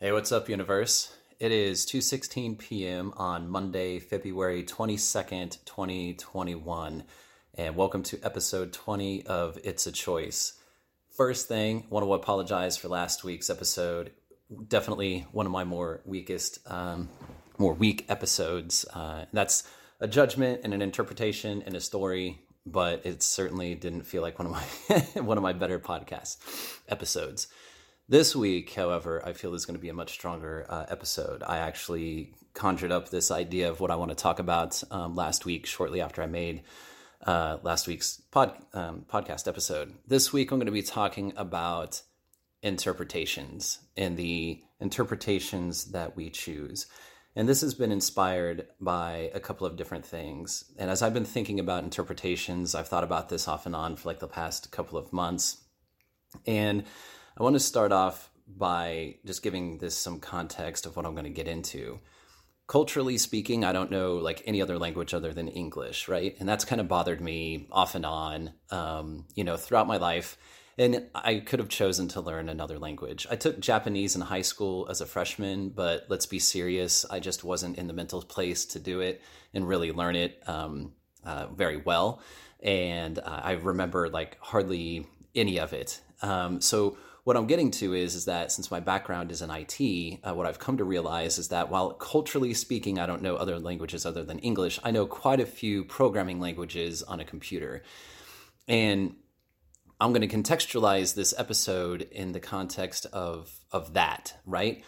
Hey, what's up, universe? It is 2:16 p.m. on Monday, February 22nd, 2021, and welcome to episode 20 of It's a Choice. First thing, I want to apologize for last week's episode. Definitely one of my more weakest, um, more weak episodes. Uh, that's a judgment and an interpretation and a story, but it certainly didn't feel like one of my one of my better podcast episodes. This week, however, I feel is going to be a much stronger uh, episode. I actually conjured up this idea of what I want to talk about um, last week, shortly after I made uh, last week's pod, um, podcast episode. This week, I'm going to be talking about interpretations and the interpretations that we choose. And this has been inspired by a couple of different things. And as I've been thinking about interpretations, I've thought about this off and on for like the past couple of months. And I want to start off by just giving this some context of what I'm going to get into. Culturally speaking, I don't know like any other language other than English, right? And that's kind of bothered me off and on, um, you know, throughout my life. And I could have chosen to learn another language. I took Japanese in high school as a freshman, but let's be serious, I just wasn't in the mental place to do it and really learn it um, uh, very well. And uh, I remember like hardly any of it. Um, so what I'm getting to is is that since my background is in IT, uh, what I've come to realize is that while culturally speaking, I don't know other languages other than English, I know quite a few programming languages on a computer, and I'm going to contextualize this episode in the context of of that, right?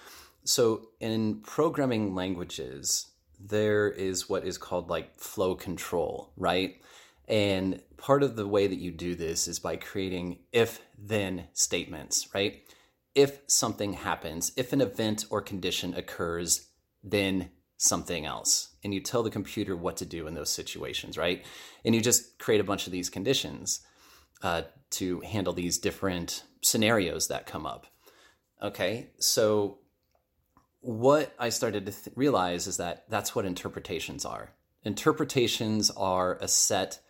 So in programming languages, there is what is called like flow control, right? And part of the way that you do this is by creating if then statements, right? If something happens, if an event or condition occurs, then something else. And you tell the computer what to do in those situations, right? And you just create a bunch of these conditions uh, to handle these different scenarios that come up. Okay, so what I started to th- realize is that that's what interpretations are. Interpretations are a set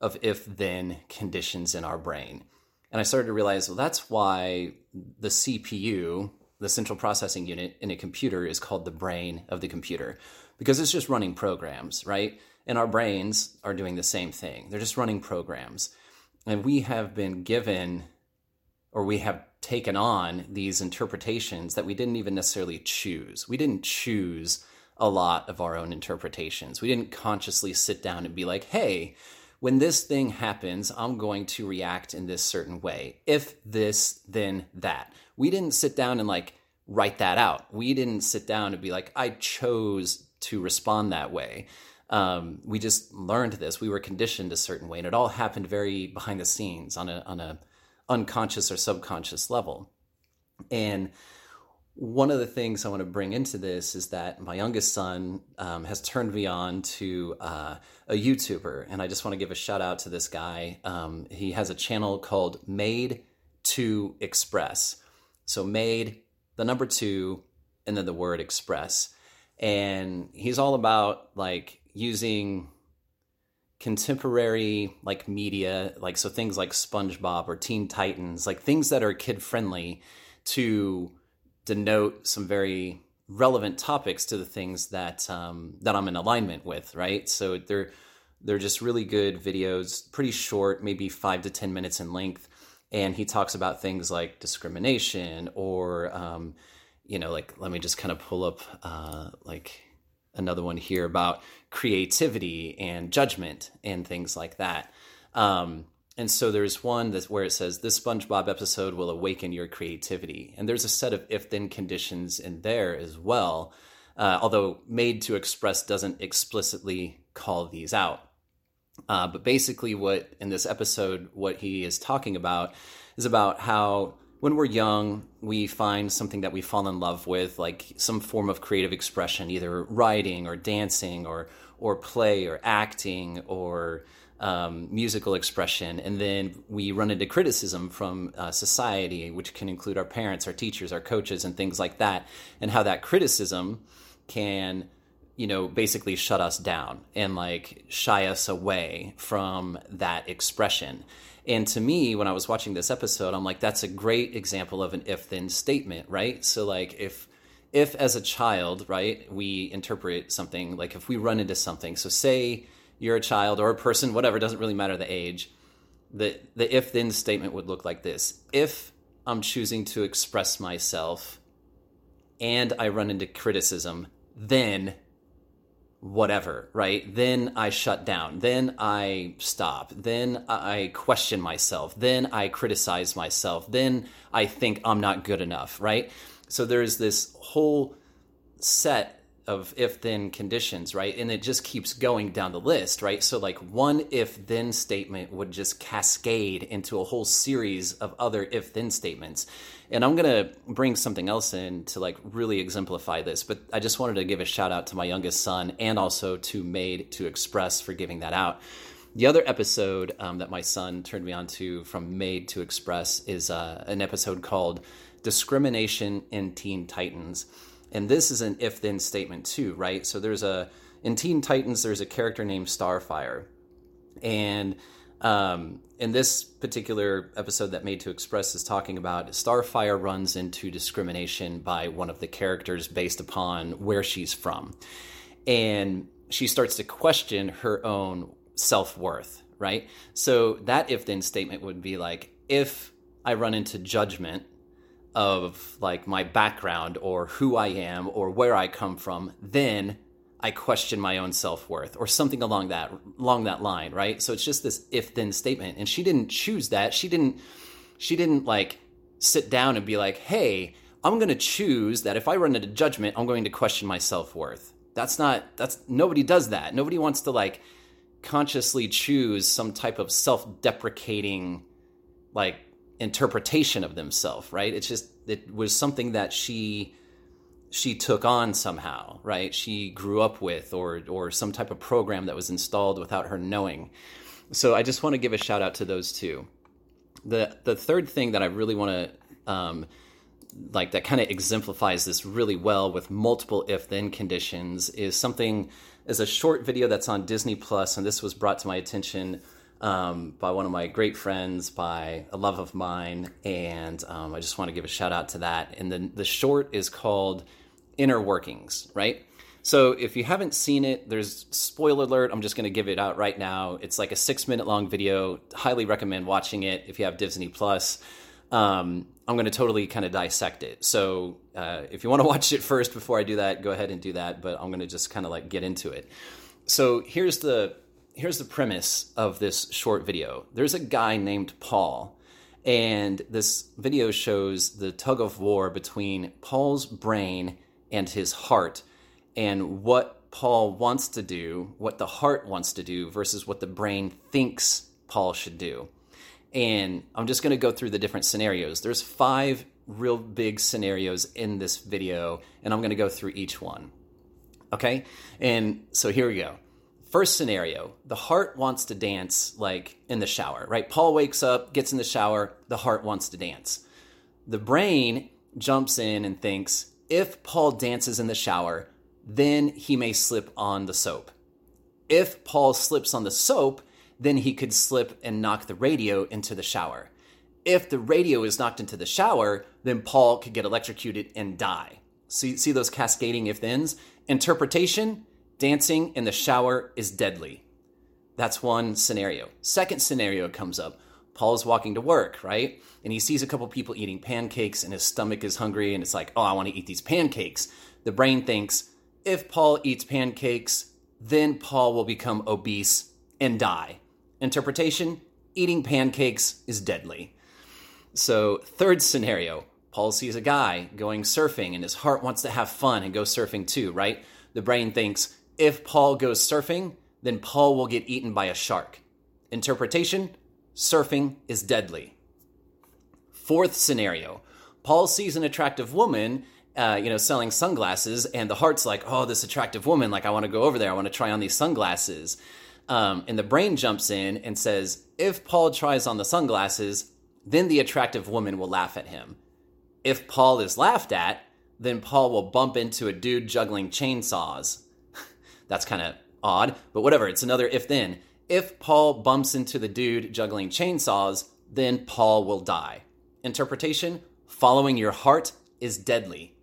of if then conditions in our brain. And I started to realize, well, that's why the CPU, the central processing unit in a computer, is called the brain of the computer because it's just running programs, right? And our brains are doing the same thing. They're just running programs. And we have been given or we have taken on these interpretations that we didn't even necessarily choose. We didn't choose a lot of our own interpretations. We didn't consciously sit down and be like, hey, when this thing happens, I'm going to react in this certain way. If this, then that. We didn't sit down and like write that out. We didn't sit down and be like, I chose to respond that way. Um, we just learned this. We were conditioned a certain way, and it all happened very behind the scenes on a on a unconscious or subconscious level. And one of the things I want to bring into this is that my youngest son um, has turned me on to uh, a YouTuber, and I just want to give a shout out to this guy. Um, he has a channel called Made to Express. So, made the number two and then the word express. And he's all about like using contemporary like media, like so things like SpongeBob or Teen Titans, like things that are kid friendly to denote some very relevant topics to the things that um, that I'm in alignment with, right? So they're they're just really good videos, pretty short, maybe five to ten minutes in length, and he talks about things like discrimination or um, you know, like let me just kind of pull up uh, like another one here about creativity and judgment and things like that. Um, and so there's one that's where it says this SpongeBob episode will awaken your creativity, and there's a set of if-then conditions in there as well. Uh, although made to express doesn't explicitly call these out. Uh, but basically, what in this episode, what he is talking about is about how when we're young, we find something that we fall in love with, like some form of creative expression, either writing or dancing or or play or acting or um, musical expression, and then we run into criticism from uh, society, which can include our parents, our teachers, our coaches, and things like that, and how that criticism can you know, basically shut us down and like shy us away from that expression. And to me, when I was watching this episode, I'm like, that's a great example of an if then statement, right? So, like, if if as a child, right, we interpret something like if we run into something, so say you're a child or a person, whatever, doesn't really matter the age, the the if then statement would look like this. If I'm choosing to express myself and I run into criticism, then whatever, right? Then I shut down. Then I stop. Then I question myself. Then I criticize myself. Then I think I'm not good enough, right? So there's this whole set of if then conditions, right? And it just keeps going down the list, right? So, like, one if then statement would just cascade into a whole series of other if then statements. And I'm going to bring something else in to like really exemplify this, but I just wanted to give a shout out to my youngest son and also to Made to Express for giving that out. The other episode um, that my son turned me on to from Made to Express is uh, an episode called Discrimination in Teen Titans and this is an if then statement too, right? So there's a in Teen Titans there's a character named Starfire, and um, in this particular episode that Made to Express is talking about, Starfire runs into discrimination by one of the characters based upon where she's from, and she starts to question her own self worth, right? So that if then statement would be like if I run into judgment of like my background or who I am or where I come from, then I question my own self-worth or something along that along that line, right? So it's just this if then statement and she didn't choose that. She didn't she didn't like sit down and be like, "Hey, I'm going to choose that if I run into judgment, I'm going to question my self-worth." That's not that's nobody does that. Nobody wants to like consciously choose some type of self-deprecating like interpretation of themselves, right? It's just it was something that she she took on somehow, right? She grew up with or or some type of program that was installed without her knowing. So I just want to give a shout out to those two. The the third thing that I really want to um, like that kind of exemplifies this really well with multiple if then conditions is something is a short video that's on Disney Plus and this was brought to my attention um, by one of my great friends, by a love of mine, and um, I just want to give a shout out to that. And the the short is called Inner Workings, right? So if you haven't seen it, there's spoiler alert. I'm just going to give it out right now. It's like a six minute long video. Highly recommend watching it if you have Disney Plus. Um, I'm going to totally kind of dissect it. So uh, if you want to watch it first before I do that, go ahead and do that. But I'm going to just kind of like get into it. So here's the here's the premise of this short video. There's a guy named Paul, and this video shows the tug of war between Paul's brain and his heart, and what Paul wants to do, what the heart wants to do, versus what the brain thinks Paul should do. And I'm just going to go through the different scenarios. There's five real big scenarios in this video, and I'm going to go through each one. Okay? And so here we go. First scenario, the heart wants to dance like in the shower, right? Paul wakes up, gets in the shower, the heart wants to dance. The brain jumps in and thinks if Paul dances in the shower, then he may slip on the soap. If Paul slips on the soap, then he could slip and knock the radio into the shower. If the radio is knocked into the shower, then Paul could get electrocuted and die. See, see those cascading if thens? Interpretation dancing in the shower is deadly. That's one scenario. Second scenario comes up. Paul is walking to work, right? And he sees a couple people eating pancakes and his stomach is hungry and it's like, oh, I want to eat these pancakes. The brain thinks, if Paul eats pancakes, then Paul will become obese and die. Interpretation eating pancakes is deadly. So, third scenario Paul sees a guy going surfing and his heart wants to have fun and go surfing too, right? The brain thinks, if Paul goes surfing, then Paul will get eaten by a shark. Interpretation surfing is deadly. Fourth scenario Paul sees an attractive woman. Uh, you know, selling sunglasses, and the heart's like, oh, this attractive woman, like, I want to go over there. I want to try on these sunglasses. Um, and the brain jumps in and says, if Paul tries on the sunglasses, then the attractive woman will laugh at him. If Paul is laughed at, then Paul will bump into a dude juggling chainsaws That's kind of odd, but whatever. It's another if then. If Paul bumps into the dude juggling chainsaws, then Paul will die. Interpretation following your heart is deadly.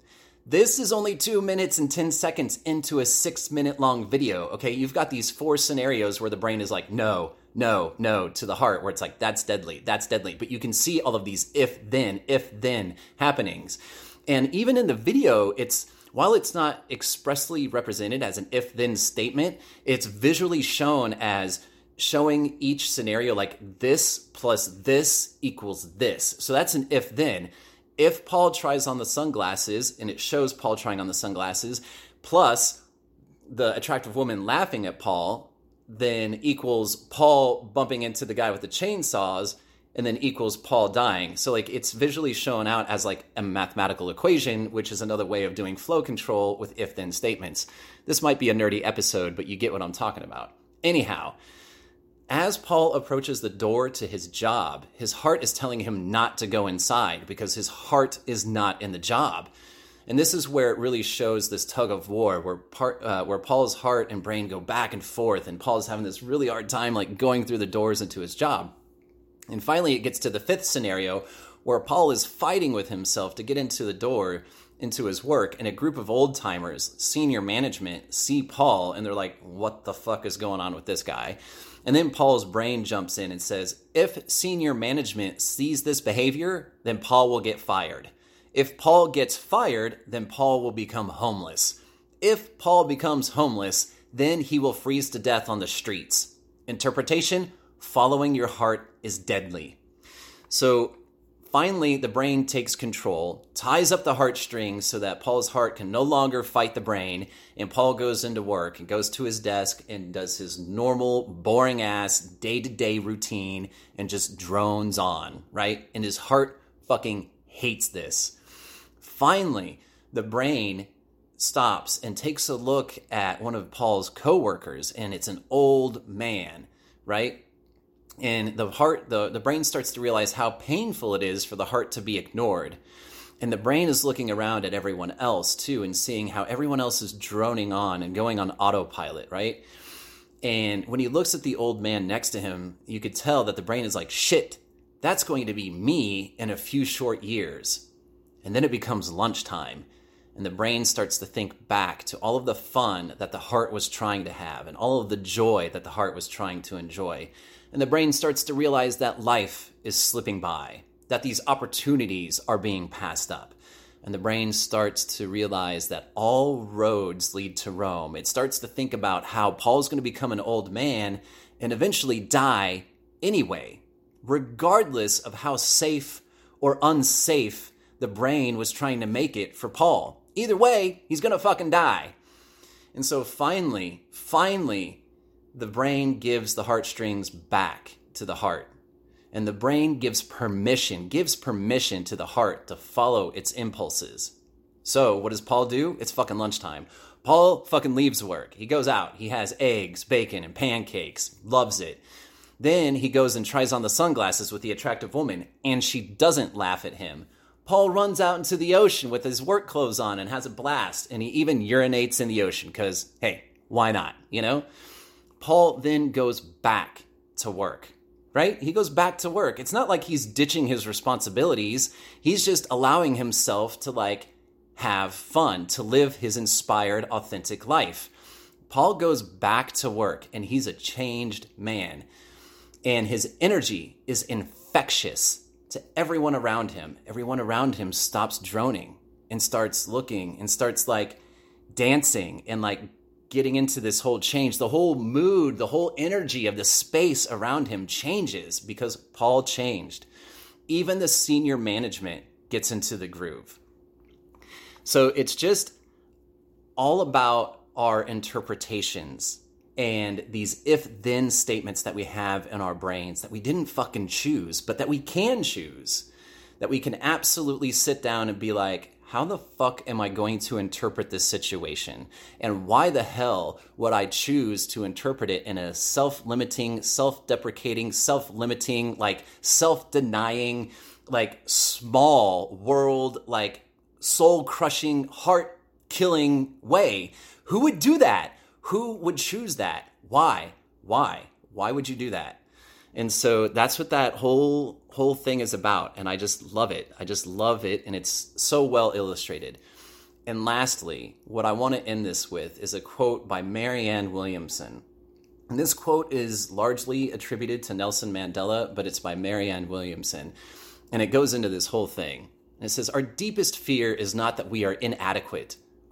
This is only two minutes and 10 seconds into a six minute long video. Okay, you've got these four scenarios where the brain is like, no, no, no, to the heart, where it's like, that's deadly, that's deadly. But you can see all of these if then, if then happenings. And even in the video, it's while it's not expressly represented as an if then statement, it's visually shown as showing each scenario like this plus this equals this. So that's an if then. If Paul tries on the sunglasses and it shows Paul trying on the sunglasses, plus the attractive woman laughing at Paul, then equals Paul bumping into the guy with the chainsaws and then equals Paul dying. So like it's visually shown out as like a mathematical equation, which is another way of doing flow control with if then statements. This might be a nerdy episode, but you get what I'm talking about. Anyhow, as Paul approaches the door to his job, his heart is telling him not to go inside because his heart is not in the job. And this is where it really shows this tug of war, where part, uh, where Paul's heart and brain go back and forth, and Paul's having this really hard time, like going through the doors into his job. And finally, it gets to the fifth scenario, where Paul is fighting with himself to get into the door into his work, and a group of old timers, senior management, see Paul, and they're like, "What the fuck is going on with this guy?" And then Paul's brain jumps in and says, "If senior management sees this behavior, then Paul will get fired." If Paul gets fired, then Paul will become homeless. If Paul becomes homeless, then he will freeze to death on the streets. Interpretation following your heart is deadly. So finally, the brain takes control, ties up the heartstrings so that Paul's heart can no longer fight the brain, and Paul goes into work and goes to his desk and does his normal, boring ass day to day routine and just drones on, right? And his heart fucking hates this. Finally, the brain stops and takes a look at one of Paul's coworkers, and it's an old man, right? And the heart, the, the brain starts to realize how painful it is for the heart to be ignored. And the brain is looking around at everyone else too and seeing how everyone else is droning on and going on autopilot, right? And when he looks at the old man next to him, you could tell that the brain is like, shit, that's going to be me in a few short years. And then it becomes lunchtime, and the brain starts to think back to all of the fun that the heart was trying to have and all of the joy that the heart was trying to enjoy. And the brain starts to realize that life is slipping by, that these opportunities are being passed up. And the brain starts to realize that all roads lead to Rome. It starts to think about how Paul's going to become an old man and eventually die anyway, regardless of how safe or unsafe the brain was trying to make it for Paul. Either way, he's gonna fucking die. And so finally, finally, the brain gives the heartstrings back to the heart. And the brain gives permission, gives permission to the heart to follow its impulses. So, what does Paul do? It's fucking lunchtime. Paul fucking leaves work. He goes out. He has eggs, bacon, and pancakes. Loves it. Then he goes and tries on the sunglasses with the attractive woman, and she doesn't laugh at him. Paul runs out into the ocean with his work clothes on and has a blast, and he even urinates in the ocean because, hey, why not? You know? Paul then goes back to work, right? He goes back to work. It's not like he's ditching his responsibilities, he's just allowing himself to, like, have fun, to live his inspired, authentic life. Paul goes back to work and he's a changed man. And his energy is infectious to everyone around him. Everyone around him stops droning and starts looking and starts like dancing and like getting into this whole change. The whole mood, the whole energy of the space around him changes because Paul changed. Even the senior management gets into the groove. So it's just all about our interpretations and these if then statements that we have in our brains that we didn't fucking choose, but that we can choose. That we can absolutely sit down and be like, how the fuck am I going to interpret this situation? And why the hell would I choose to interpret it in a self limiting, self deprecating, self limiting, like self denying, like small world, like soul crushing, heart killing way? Who would do that? Who would choose that? Why? Why? Why would you do that? And so that's what that whole whole thing is about and I just love it. I just love it and it's so well illustrated. And lastly, what I want to end this with is a quote by Marianne Williamson. And this quote is largely attributed to Nelson Mandela, but it's by Marianne Williamson. And it goes into this whole thing. And it says, Our deepest fear is not that we are inadequate.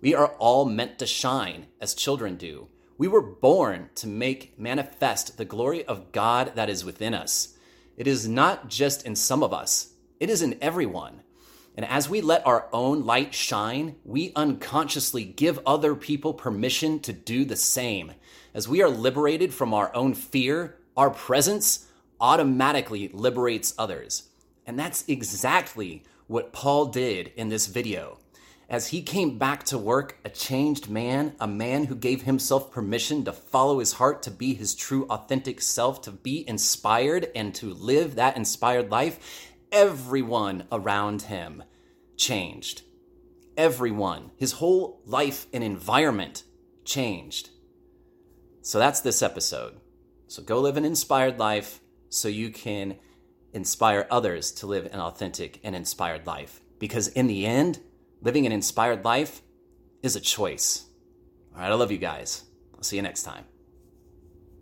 We are all meant to shine as children do. We were born to make manifest the glory of God that is within us. It is not just in some of us, it is in everyone. And as we let our own light shine, we unconsciously give other people permission to do the same. As we are liberated from our own fear, our presence automatically liberates others. And that's exactly what Paul did in this video. As he came back to work, a changed man, a man who gave himself permission to follow his heart, to be his true, authentic self, to be inspired and to live that inspired life, everyone around him changed. Everyone, his whole life and environment changed. So that's this episode. So go live an inspired life so you can inspire others to live an authentic and inspired life. Because in the end, living an inspired life is a choice. All right, I love you guys. I'll see you next time.